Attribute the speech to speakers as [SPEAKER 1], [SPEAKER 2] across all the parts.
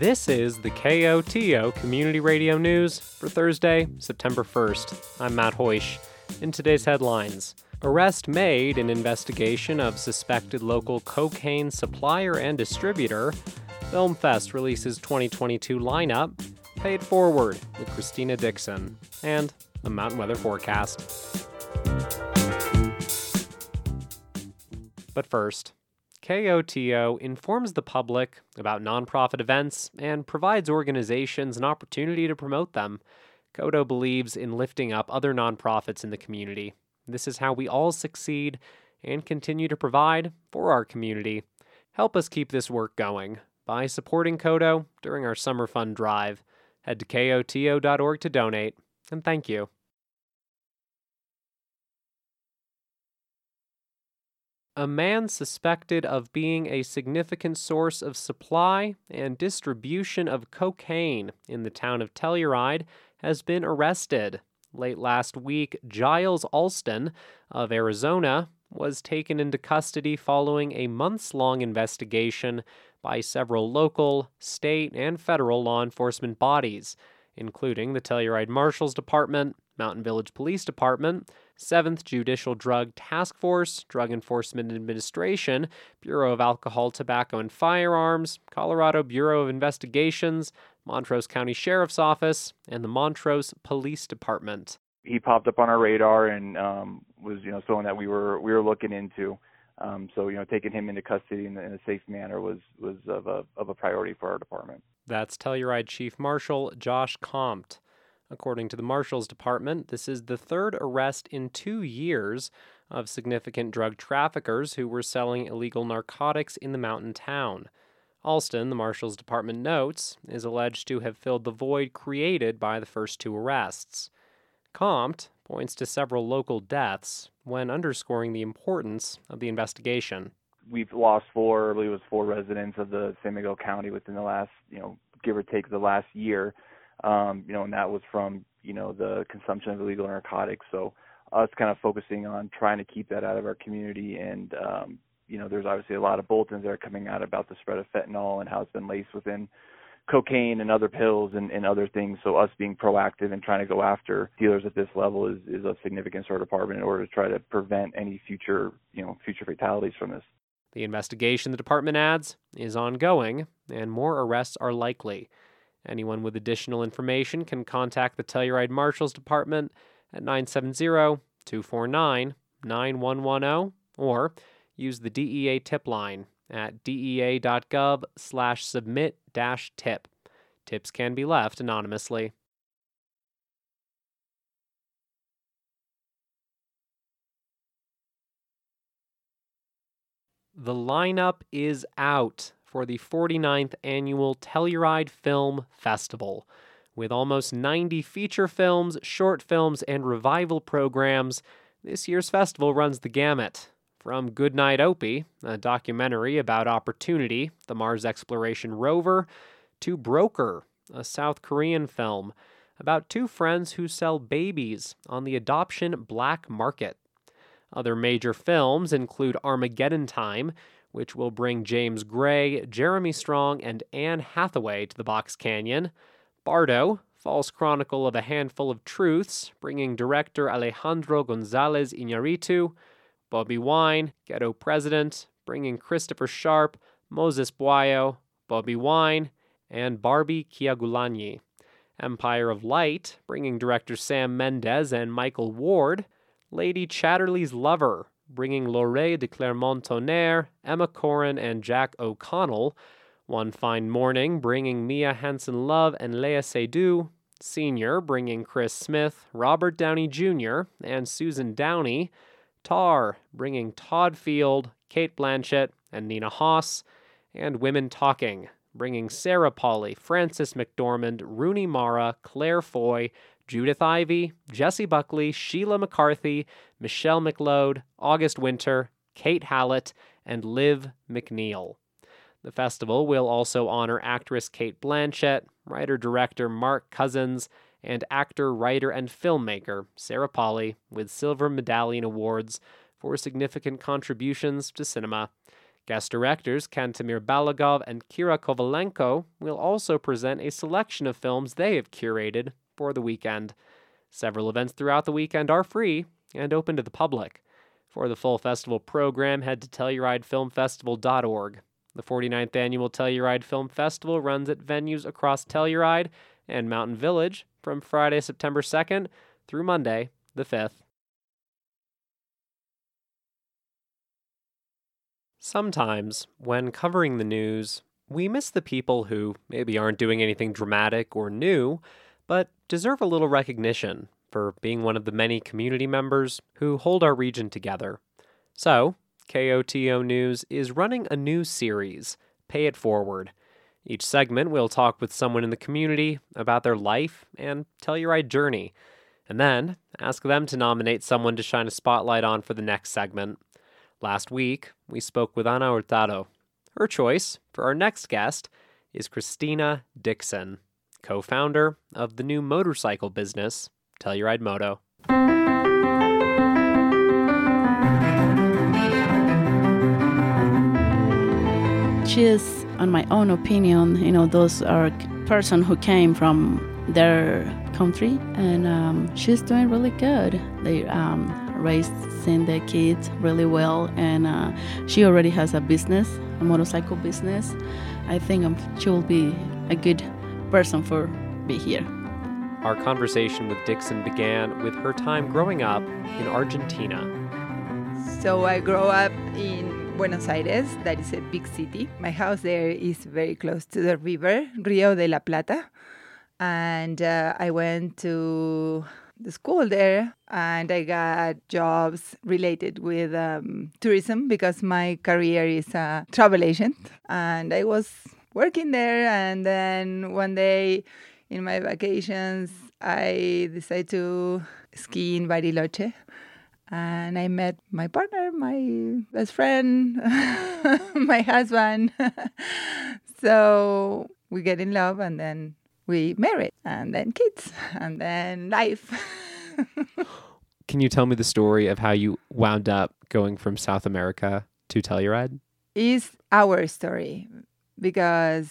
[SPEAKER 1] This is the KOTO Community Radio News for Thursday, September 1st. I'm Matt Hoish. In today's headlines, arrest made in investigation of suspected local cocaine supplier and distributor. Filmfest releases 2022 lineup. Paid forward with Christina Dixon. And the mountain weather forecast. But first, KOTO informs the public about nonprofit events and provides organizations an opportunity to promote them. KOTO believes in lifting up other nonprofits in the community. This is how we all succeed and continue to provide for our community. Help us keep this work going by supporting KOTO during our summer fund drive. Head to koto.org to donate, and thank you. A man suspected of being a significant source of supply and distribution of cocaine in the town of Telluride has been arrested. Late last week, Giles Alston of Arizona was taken into custody following a months long investigation by several local, state, and federal law enforcement bodies, including the Telluride Marshal's Department, Mountain Village Police Department, 7th Judicial Drug Task Force, Drug Enforcement Administration, Bureau of Alcohol, Tobacco, and Firearms, Colorado Bureau of Investigations, Montrose County Sheriff's Office, and the Montrose Police Department.
[SPEAKER 2] He popped up on our radar and um, was, you know, someone that we were we were looking into. Um, so, you know, taking him into custody in, in, a safe manner was was of a of a priority for our department.
[SPEAKER 1] That's Telluride Chief Marshal Josh Comte. According to the Marshal's Department, this is the third arrest in two years of significant drug traffickers who were selling illegal narcotics in the mountain town. Alston, the Marshal's Department notes, is alleged to have filled the void created by the first two arrests. Comte points to several local deaths when underscoring the importance of the investigation.
[SPEAKER 2] We've lost four, I believe it was four residents of the San Miguel County within the last, you know, give or take the last year um, you know, and that was from you know the consumption of illegal narcotics. So us kind of focusing on trying to keep that out of our community, and um, you know, there's obviously a lot of bulletins that are coming out about the spread of fentanyl and how it's been laced within cocaine and other pills and, and other things. So us being proactive and trying to go after dealers at this level is, is a significant sort of department in order to try to prevent any future, you know, future fatalities from this.
[SPEAKER 1] The investigation, the department adds, is ongoing, and more arrests are likely. Anyone with additional information can contact the Telluride Marshal's Department at 970 249 9110 or use the DEA tip line at dea.gov slash submit dash tip. Tips can be left anonymously. The lineup is out for the 49th annual Telluride Film Festival. With almost 90 feature films, short films, and revival programs, this year's festival runs the gamut. From Goodnight Oppy, a documentary about opportunity, the Mars exploration rover, to Broker, a South Korean film about two friends who sell babies on the adoption black market. Other major films include Armageddon Time, which will bring James Gray, Jeremy Strong, and Anne Hathaway to the Box Canyon. Bardo, False Chronicle of a Handful of Truths, bringing director Alejandro Gonzalez Iñárritu. Bobi Wine, Ghetto President, bringing Christopher Sharp, Moses Bwayo, Bobi Wine, and Barbie Kyagulanyi. Empire of Light, bringing director Sam Mendes and Michael Ward. Lady Chatterley's Lover, bringing Laure de Clermont-Tonnerre, Emma Corrin, and Jack O'Connell. One Fine Morning, bringing Mia Hansen-Løve and Léa Seydoux. Senior, bringing Chris Smith, Robert Downey Jr., and Susan Downey. Tar, bringing Todd Field, Cate Blanchett, and Nina Hoss. And Women Talking, bringing Sarah Polley, Frances McDormand, Rooney Mara, Claire Foy, Judith Ivey, Jessie Buckley, Sheila McCarthy, Michelle McLeod, August Winter, Kate Hallett, and Liv McNeil. The festival will also honor actress Cate Blanchett, writer director Mark Cousins, and actor, writer, and filmmaker Sarah Polley with Silver Medallion Awards for significant contributions to cinema. Guest directors Kantemir Balagov and Kira Kovalenko will also present a selection of films they have curated for the weekend. Several events throughout the weekend are free and open to the public. For the full festival program, head to TellurideFilmFestival.org. The 49th annual Telluride Film Festival runs at venues across Telluride and Mountain Village from Friday, September 2nd through Monday, the 5th. Sometimes, when covering the news, we miss the people who maybe aren't doing anything dramatic or new, but deserve a little recognition for being one of the many community members who hold our region together. So, KOTO News is running a new series, Pay It Forward. Each segment we'll talk with someone in the community about their life and Telluride journey, and then ask them to nominate someone to shine a spotlight on for the next segment. Last week, we spoke with Ana Hurtado. Her choice for our next guest is Christina Dixon, co founder of the new motorcycle business, Telluride Moto.
[SPEAKER 3] She's, on my own opinion, you know, those are person who came from their country, and um, she's doing really good. They um, raising the kids really well, and uh, she already has a business, a motorcycle business. I think um, she will be a good person for be here.
[SPEAKER 1] Our conversation with Dixon began with her time growing up in Argentina.
[SPEAKER 4] So I grew up in Buenos Aires, that is a big city. My house there is very close to the river, Rio de la Plata. And uh, I went to the school there and I got jobs related with um, tourism because my career is a travel agent. And I was working there. And then one day in my vacations, I decided to ski in Bariloche. And I met my partner, my best friend, my husband. so we get in love and then we married and then kids and then life.
[SPEAKER 1] Can you tell me the story of how you wound up going from South America to Telluride?
[SPEAKER 4] It's our story because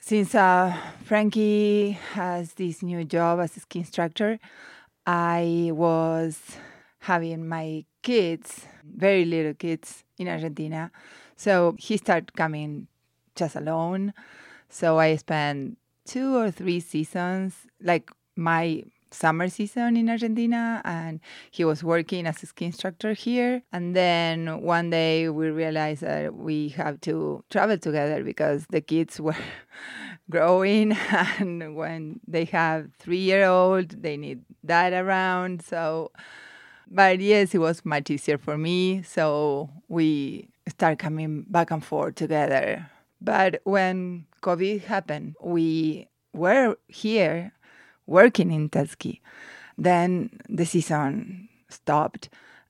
[SPEAKER 4] since uh, Frankie has this new job as a ski instructor, I was having my kids, very little kids in Argentina. So he started coming just alone. So I spent two or three seasons, like my summer season in Argentina, and he was working as a ski instructor here. And then one day we realized that we have to travel together because the kids were growing, and when they have three year old, they need dad around. So, but yes, it was much easier for me. So we start coming back and forth together. But when COVID happened, we were here working in Telski. Then the season stopped,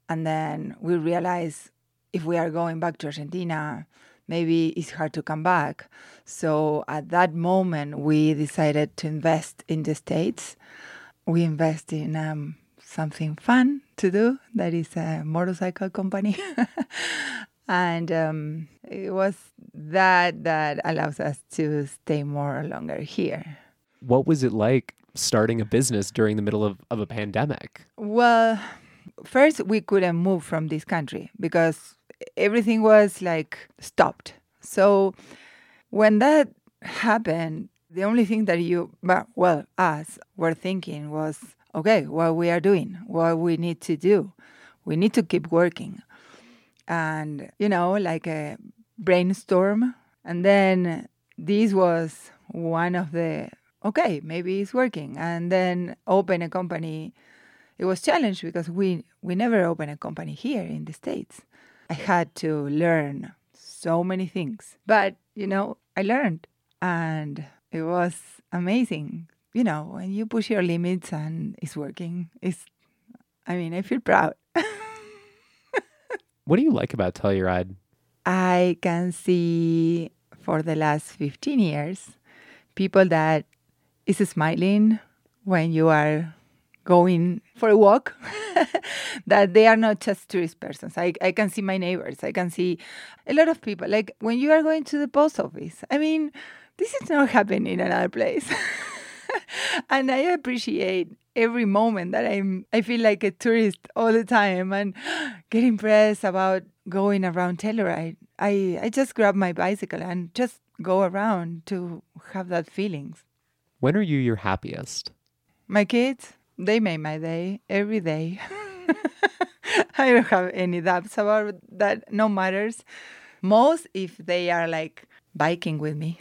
[SPEAKER 4] and then we realized if we are going back to Argentina, maybe it's hard to come back. So at that moment, we decided to invest in the States. We invest in um, something fun to do that is a motorcycle company. and um, it was that that allows us to stay more longer here.
[SPEAKER 1] What was it like starting a business during the middle of, of a pandemic?
[SPEAKER 4] Well, first we couldn't move from this country because everything was like stopped. So when that happened, the only thing that you, well, us were thinking was, okay, what we are doing, what we need to do, we need to keep working, and you know, like a brainstorm. And then this was one of the okay, maybe it's working, and then open a company. It was challenged because we we never open a company here in the states. I had to learn so many things, but you know, I learned, and it was amazing. You know, when you push your limits and it's working, it's. I mean, I feel proud.
[SPEAKER 1] what do you like about Telluride?
[SPEAKER 4] I can see for the last 15 years people that is smiling when you are going for a walk that they are not just tourist persons. I, I can see my neighbors. I can see a lot of people. Like when you are going to the post office, I mean, this is not happening in another place. and I appreciate every moment that I'm I feel like a tourist all the time and get impressed about going around Telluride. I, I just grab my bicycle and just go around to have that feelings.
[SPEAKER 1] When are you your happiest?
[SPEAKER 4] My kids, they make my day every day. I don't have any doubts about that. No matters. Most if they are like biking with me.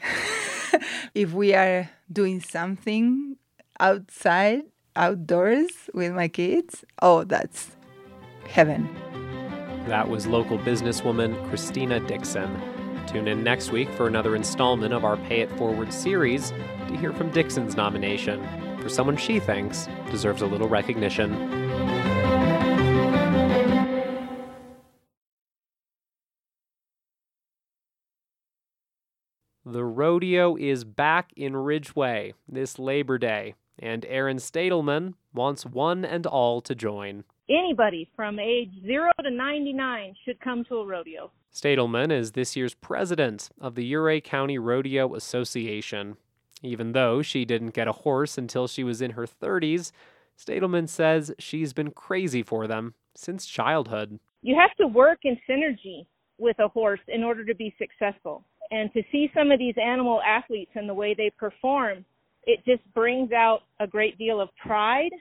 [SPEAKER 4] if we are doing something outside, outdoors with my kids, oh, that's heaven.
[SPEAKER 1] That was local businesswoman Christina Dixon. Tune in next week for another installment of our Pay It Forward series to hear from Dixon's nomination for someone she thinks deserves a little recognition. The rodeo is back in Ridgway this Labor Day, and Aaron Stadelman wants one and all to join.
[SPEAKER 5] Anybody from age 0 to 99 should come to a rodeo.
[SPEAKER 1] Stadelman is this year's president of the Ouray County Rodeo Association. Even though she didn't get a horse until she was in her 30s, Stadelman says she's been crazy for them since childhood.
[SPEAKER 5] You have to work in synergy with a horse in order to be successful. And to see some of these animal athletes and the way they perform, it just brings out a great deal of pride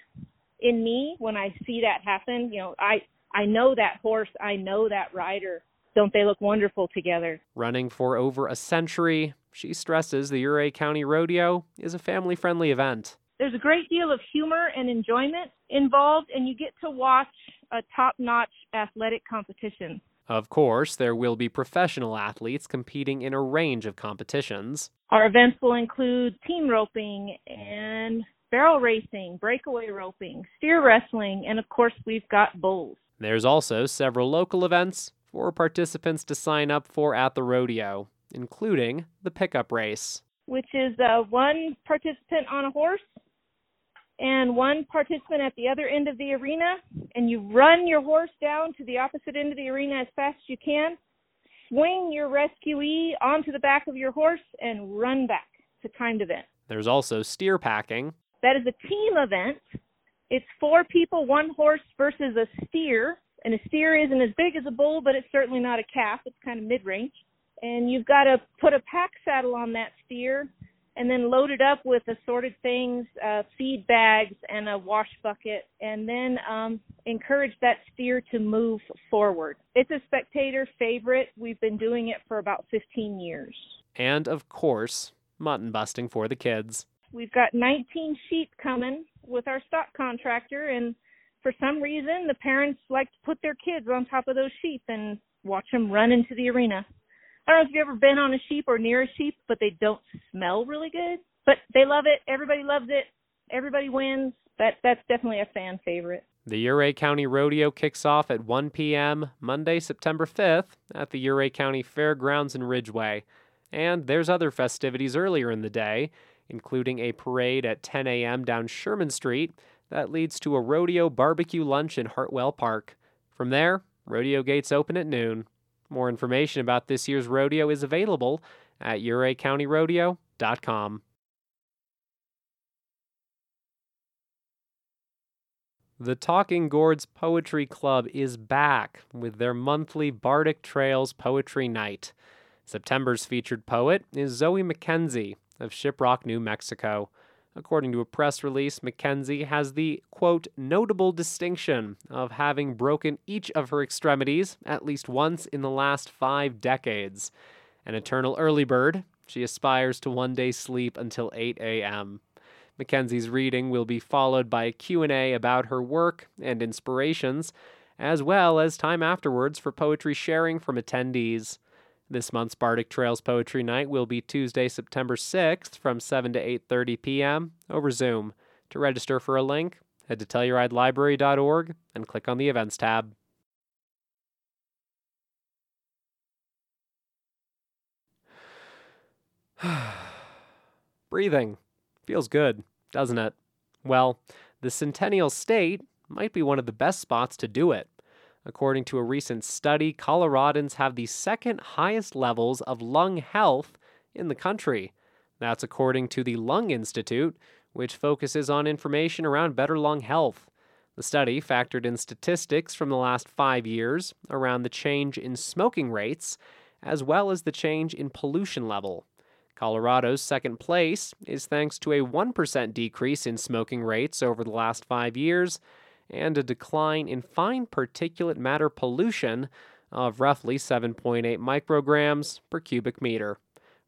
[SPEAKER 5] in me when I see that happen. You know, I I know that horse, I know that rider. Don't they look wonderful together?
[SPEAKER 1] Running for over a century, she stresses the Ouray County Rodeo is a family friendly event.
[SPEAKER 5] There's a great deal of humor and enjoyment involved, and you get to watch a top notch athletic competition.
[SPEAKER 1] Of course, there will be professional athletes competing in a range of competitions.
[SPEAKER 5] Our events will include team roping and barrel racing, breakaway roping, steer wrestling, and of course, we've got bulls.
[SPEAKER 1] There's also several local events for participants to sign up for at the rodeo, including the pickup race,
[SPEAKER 5] which is uh, one participant on a horse and one participant at the other end of the arena, and you run your horse down to the opposite end of the arena as fast as you can, swing your rescuee onto the back of your horse, and run back. It's a timed event.
[SPEAKER 1] There's also steer packing.
[SPEAKER 5] That is a team event. It's four people, one horse versus a steer. And a steer isn't as big as a bull, but it's certainly not a calf. It's kind of mid range. And you've got to put a pack saddle on that steer and then load it up with assorted things, uh, feed bags, and a wash bucket, and then um, encourage that steer to move forward. It's a spectator favorite. We've been doing it for about 15 years.
[SPEAKER 1] And of course, mutton busting for the kids.
[SPEAKER 5] We've got 19 sheep coming with our stock contractor, and for some reason, the parents like to put their kids on top of those sheep and watch them run into the arena. I don't know if you've ever been on a sheep or near a sheep, but they don't smell really good. But they love it. Everybody loves it. Everybody wins. That that's definitely a fan favorite.
[SPEAKER 1] The Ouray County Rodeo kicks off at 1 p.m. Monday, September 5th at the Ouray County Fairgrounds in Ridgway. And there's other festivities earlier in the day, including a parade at 10 a.m. down Sherman Street that leads to a rodeo barbecue lunch in Hartwell Park. From there, rodeo gates open at noon. More information about this year's rodeo is available at OurayCountyRodeo.com. The Talking Gourds Poetry Club is back with their monthly Bardic Trails Poetry Night. September's featured poet is Zoe McKenzie of Shiprock, New Mexico. According to a press release, McKenzie has the, quote, notable distinction of having broken each of her extremities at least once in the last five decades. An eternal early bird, she aspires to one day sleep until 8 a.m. McKenzie's reading will be followed by a Q&A about her work and inspirations, as well as time afterwards for poetry sharing from attendees. This month's Bardic Trails Poetry Night will be Tuesday, September 6th from 7 to 8:30 p.m. over Zoom. To register for a link, head to tellurideLibrary.org and click on the Events tab. Breathing feels good, doesn't it? Well, the Centennial State might be one of the best spots to do it. According to a recent study, Coloradans have the second highest levels of lung health in the country. That's according to the Lung Institute, which focuses on information around better lung health. The study factored in statistics from the last five years around the change in smoking rates, as well as the change in pollution level. Colorado's second place is thanks to a 1% decrease in smoking rates over the last five years and a decline in fine particulate matter pollution of roughly 7.8 micrograms per cubic meter.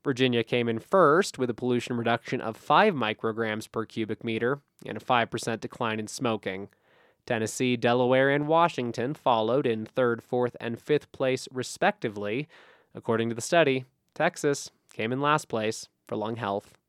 [SPEAKER 1] Virginia came in first with a pollution reduction of 5 micrograms per cubic meter and a 5% decline in smoking. Tennessee, Delaware, and Washington followed in third, fourth, and fifth place, respectively. According to the study, Texas came in last place for lung health.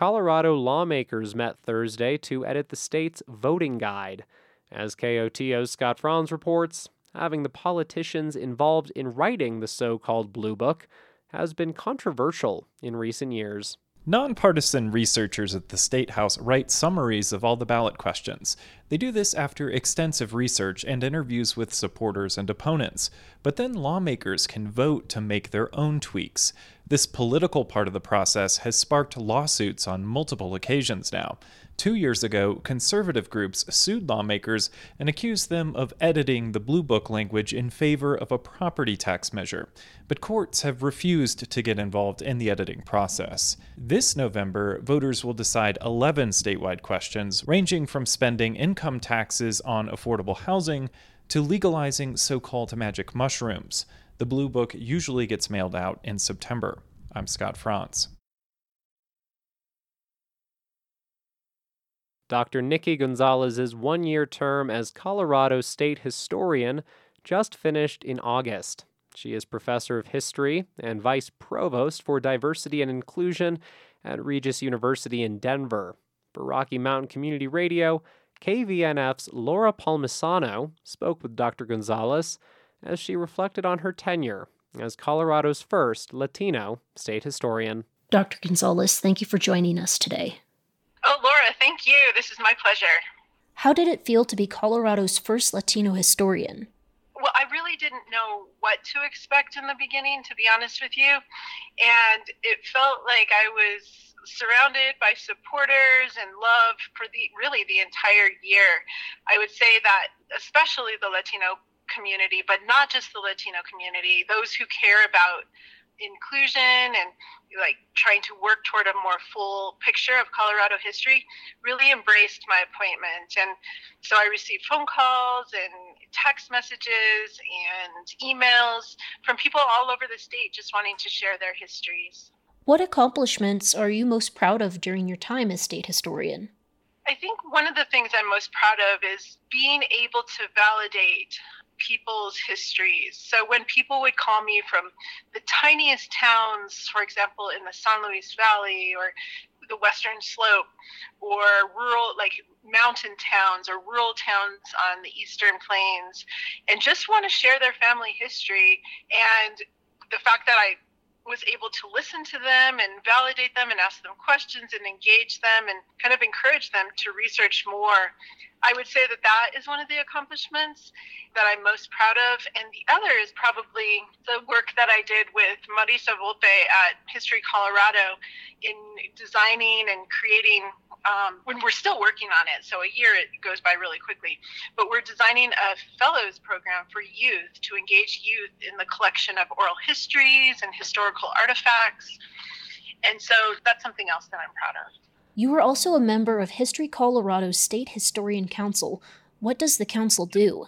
[SPEAKER 1] Colorado lawmakers met Thursday to edit the state's voting guide. As KOTO's Scott Franz reports, having the politicians involved in writing the so called Blue Book has been controversial in recent years.
[SPEAKER 6] Nonpartisan researchers at the State House write summaries of all the ballot questions. They do this after extensive research and interviews with supporters and opponents. But then lawmakers can vote to make their own tweaks. This political part of the process has sparked lawsuits on multiple occasions now. Two years ago, conservative groups sued lawmakers and accused them of editing the Blue Book language in favor of a property tax measure. But courts have refused to get involved in the editing process. This November, voters will decide 11 statewide questions, ranging from spending income taxes on affordable housing to legalizing so called magic mushrooms. The Blue Book usually gets mailed out in September. I'm Scott Franz.
[SPEAKER 1] Dr. Nicki Gonzales's one year term as Colorado State Historian just finished in August. She is professor of history and vice provost for diversity and inclusion at Regis University in Denver. For Rocky Mountain Community Radio, KVNF's Laura Palmisano spoke with Dr. Gonzales as she reflected on her tenure as Colorado's first Latino state historian.
[SPEAKER 7] Dr. Gonzales, thank you for joining us today.
[SPEAKER 8] Oh, Laura, thank you. This is my pleasure.
[SPEAKER 7] How did it feel to be Colorado's first Latino historian?
[SPEAKER 8] Well, I really didn't know what to expect in the beginning, to be honest with you. And it felt like I was surrounded by supporters and love for the really the entire year. I would say that especially the Latino community, but not just the Latino community, those who care about inclusion and like trying to work toward a more full picture of Colorado history really embraced my appointment. And so I received phone calls and text messages and emails from people all over the state just wanting to share their histories.
[SPEAKER 7] What accomplishments are you most proud of during your time as state historian?
[SPEAKER 8] I think one of the things I'm most proud of is being able to validate people's histories. So when people would call me from the tiniest towns, for example, in the San Luis Valley or the Western Slope, or rural, like mountain towns or rural towns on the Eastern Plains, and just want to share their family history and the fact that I was able to listen to them and validate them and ask them questions and engage them and kind of encourage them to research more. I would say that that is one of the accomplishments that I'm most proud of. And the other is probably the work that I did with Marisa Volpe at History Colorado in designing and creating um, when we're still working on it. So a year it goes by really quickly. But we're designing a fellows program for youth to engage youth in the collection of oral histories and historical artifacts. And so that's something else that I'm proud of.
[SPEAKER 7] You are also a member of History Colorado's State Historian Council. What does the council do?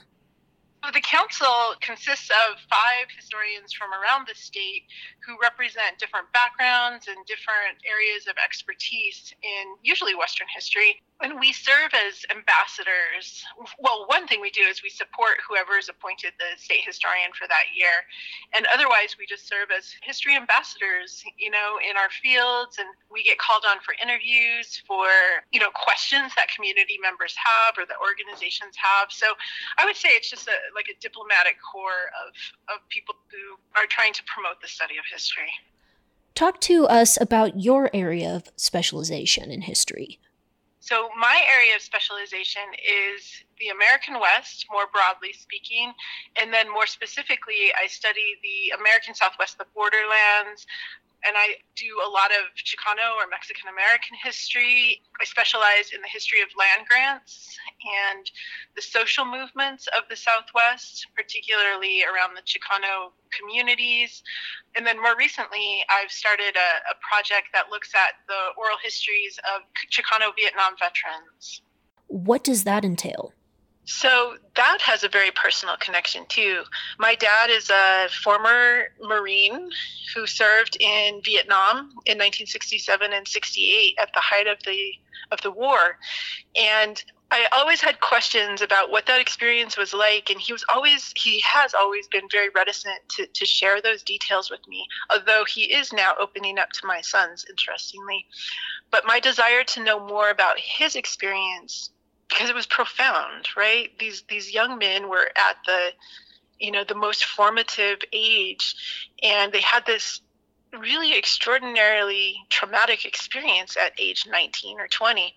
[SPEAKER 8] The council consists of five historians from around the state who represent different backgrounds and different areas of expertise in usually Western history. And we serve as ambassadors. Well, one thing we do is we support whoever is appointed the state historian for that year. And otherwise, we just serve as history ambassadors, you know, in our fields. And we get called on for interviews, for, you know, questions that community members have or the organizations have. So I would say it's just a, like a diplomatic corps of, of people who are trying to promote the study of history.
[SPEAKER 7] Talk to us about your area of specialization in history.
[SPEAKER 8] So, my area of specialization is the American West, more broadly speaking, and then more specifically, I study the American Southwest, the borderlands, and I do a lot of Chicano or Mexican American history. I specialize in the history of land grants and the social movements of the Southwest, particularly around the Chicano communities. And then more recently, I've started a, a project that looks at the oral histories of Chicano Vietnam veterans.
[SPEAKER 7] What does that entail?
[SPEAKER 8] So that has a very personal connection too. My dad is a former Marine who served in Vietnam in 1967 and 68 at the height of the of the war, and I always had questions about what that experience was like, and he was always he has always been very reticent to, to share those details with me, although he is now opening up to my sons, interestingly. But my desire to know more about his experience because it was profound, right? These these young men were at the you know the most formative age and they had this really extraordinarily traumatic experience at age 19 or 20.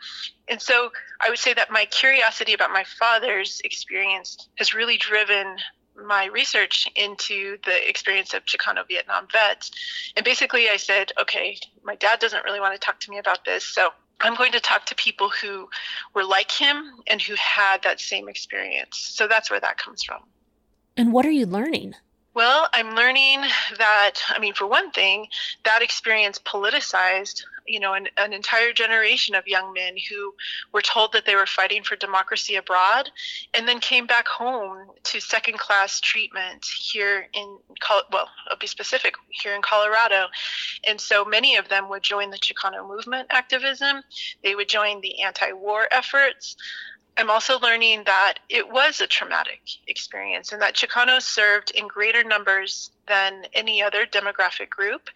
[SPEAKER 8] And so I would say that my curiosity about my father's experience has really driven my research into the experience of Chicano Vietnam vets. And basically, I said, okay, my dad doesn't really want to talk to me about this. So I'm going to talk to people who were like him and who had that same experience. So that's where that comes from.
[SPEAKER 7] And what are you learning?
[SPEAKER 8] Well, I'm learning that, I mean, for one thing, that experience politicized, you know, an, an, entire generation of young men who were told that they were fighting for democracy abroad and then came back home to second class treatment here in, well, I'll be specific, here in Colorado. And so many of them would join the Chicano movement activism, they would join the anti war efforts. I'm also learning that it was a traumatic experience and that Chicanos served in greater numbers than any other demographic group.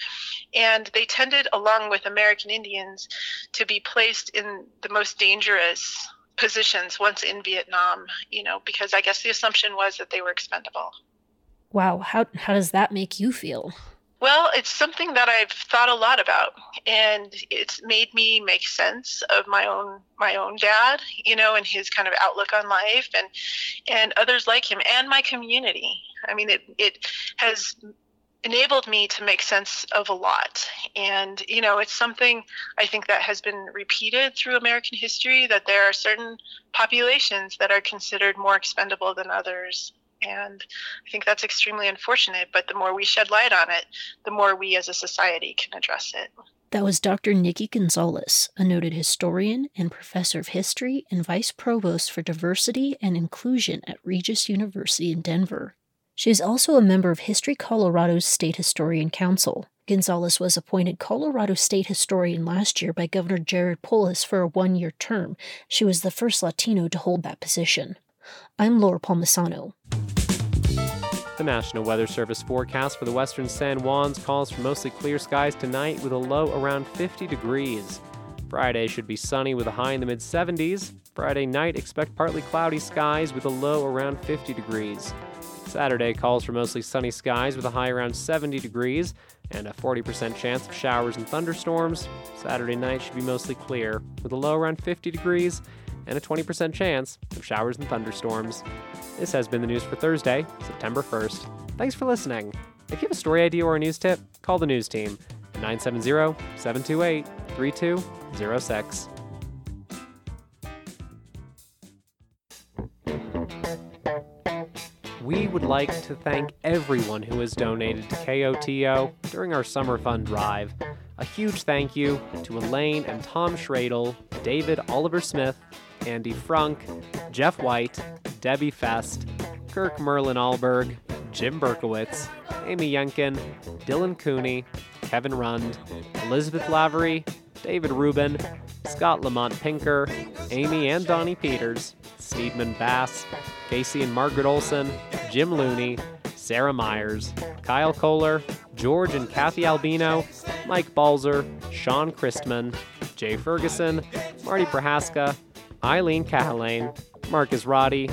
[SPEAKER 8] And they tended, along with American Indians, to be placed in the most dangerous positions once in Vietnam, you know, because I guess the assumption was that they were expendable.
[SPEAKER 7] Wow. How, how does that make you feel?
[SPEAKER 8] Well, it's something that I've thought a lot about, and it's made me make sense of my own my own dad, you know, and his kind of outlook on life, and and others like him, and my community. I mean, it it has enabled me to make sense of a lot, and you know, it's something I think that has been repeated through American history that there are certain populations that are considered more expendable than others, and I think that's extremely unfortunate. But the more we shed light on it, the more we as a society can address it.
[SPEAKER 7] That was Dr. Nicki Gonzales, a noted historian and professor of history and vice provost for diversity and inclusion at Regis University in Denver. She is also a member of History Colorado's State Historian Council. Gonzales was appointed Colorado State Historian last year by Governor Jared Polis for a one year term. She was the first Latino to hold that position. I'm Laura Palmisano.
[SPEAKER 1] The National Weather Service forecast for the western San Juans calls for mostly clear skies tonight with a low around 50 degrees. Friday should be sunny with a high in the mid 70s. Friday night, expect partly cloudy skies with a low around 50 degrees. Saturday calls for mostly sunny skies with a high around 70 degrees and a 40% chance of showers and thunderstorms. Saturday night should be mostly clear with a low around 50 degrees and a 20% chance of showers and thunderstorms. This has been the news for Thursday, September 1st. Thanks for listening. If you have a story idea or a news tip, call the news team at 970 728 3206. We would like to thank everyone who has donated to KOTO during our summer fund drive. A huge thank you to Elaine and Tom Schradel, David Oliver Smith, Andy Frunk, Jeff White, Debbie Fest, Kirk Merlin Alberg, Jim Berkowitz, Amy Yenkin, Dylan Cooney, Kevin Rund, Elizabeth Lavery, David Rubin, Scott Lamont Pinker, Amy and Donnie Peters, Steedman Bass, Casey and Margaret Olson, Jim Looney, Sarah Myers, Kyle Kohler, George and Kathy Albino, Mike Balzer, Sean Christman, Jay Ferguson, Marty Prohaska, Eileen Cahalane, Marcus Roddy,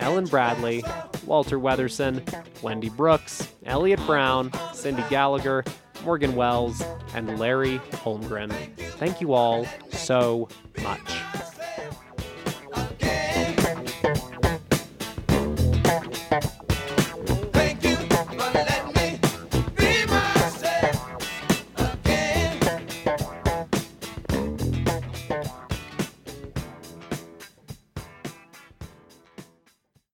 [SPEAKER 1] Ellen Bradley, Walter Weatherson, Wendy Brooks, Elliot Brown, Cindy Gallagher, Morgan Wells, and Larry Holmgren. Thank you all so much.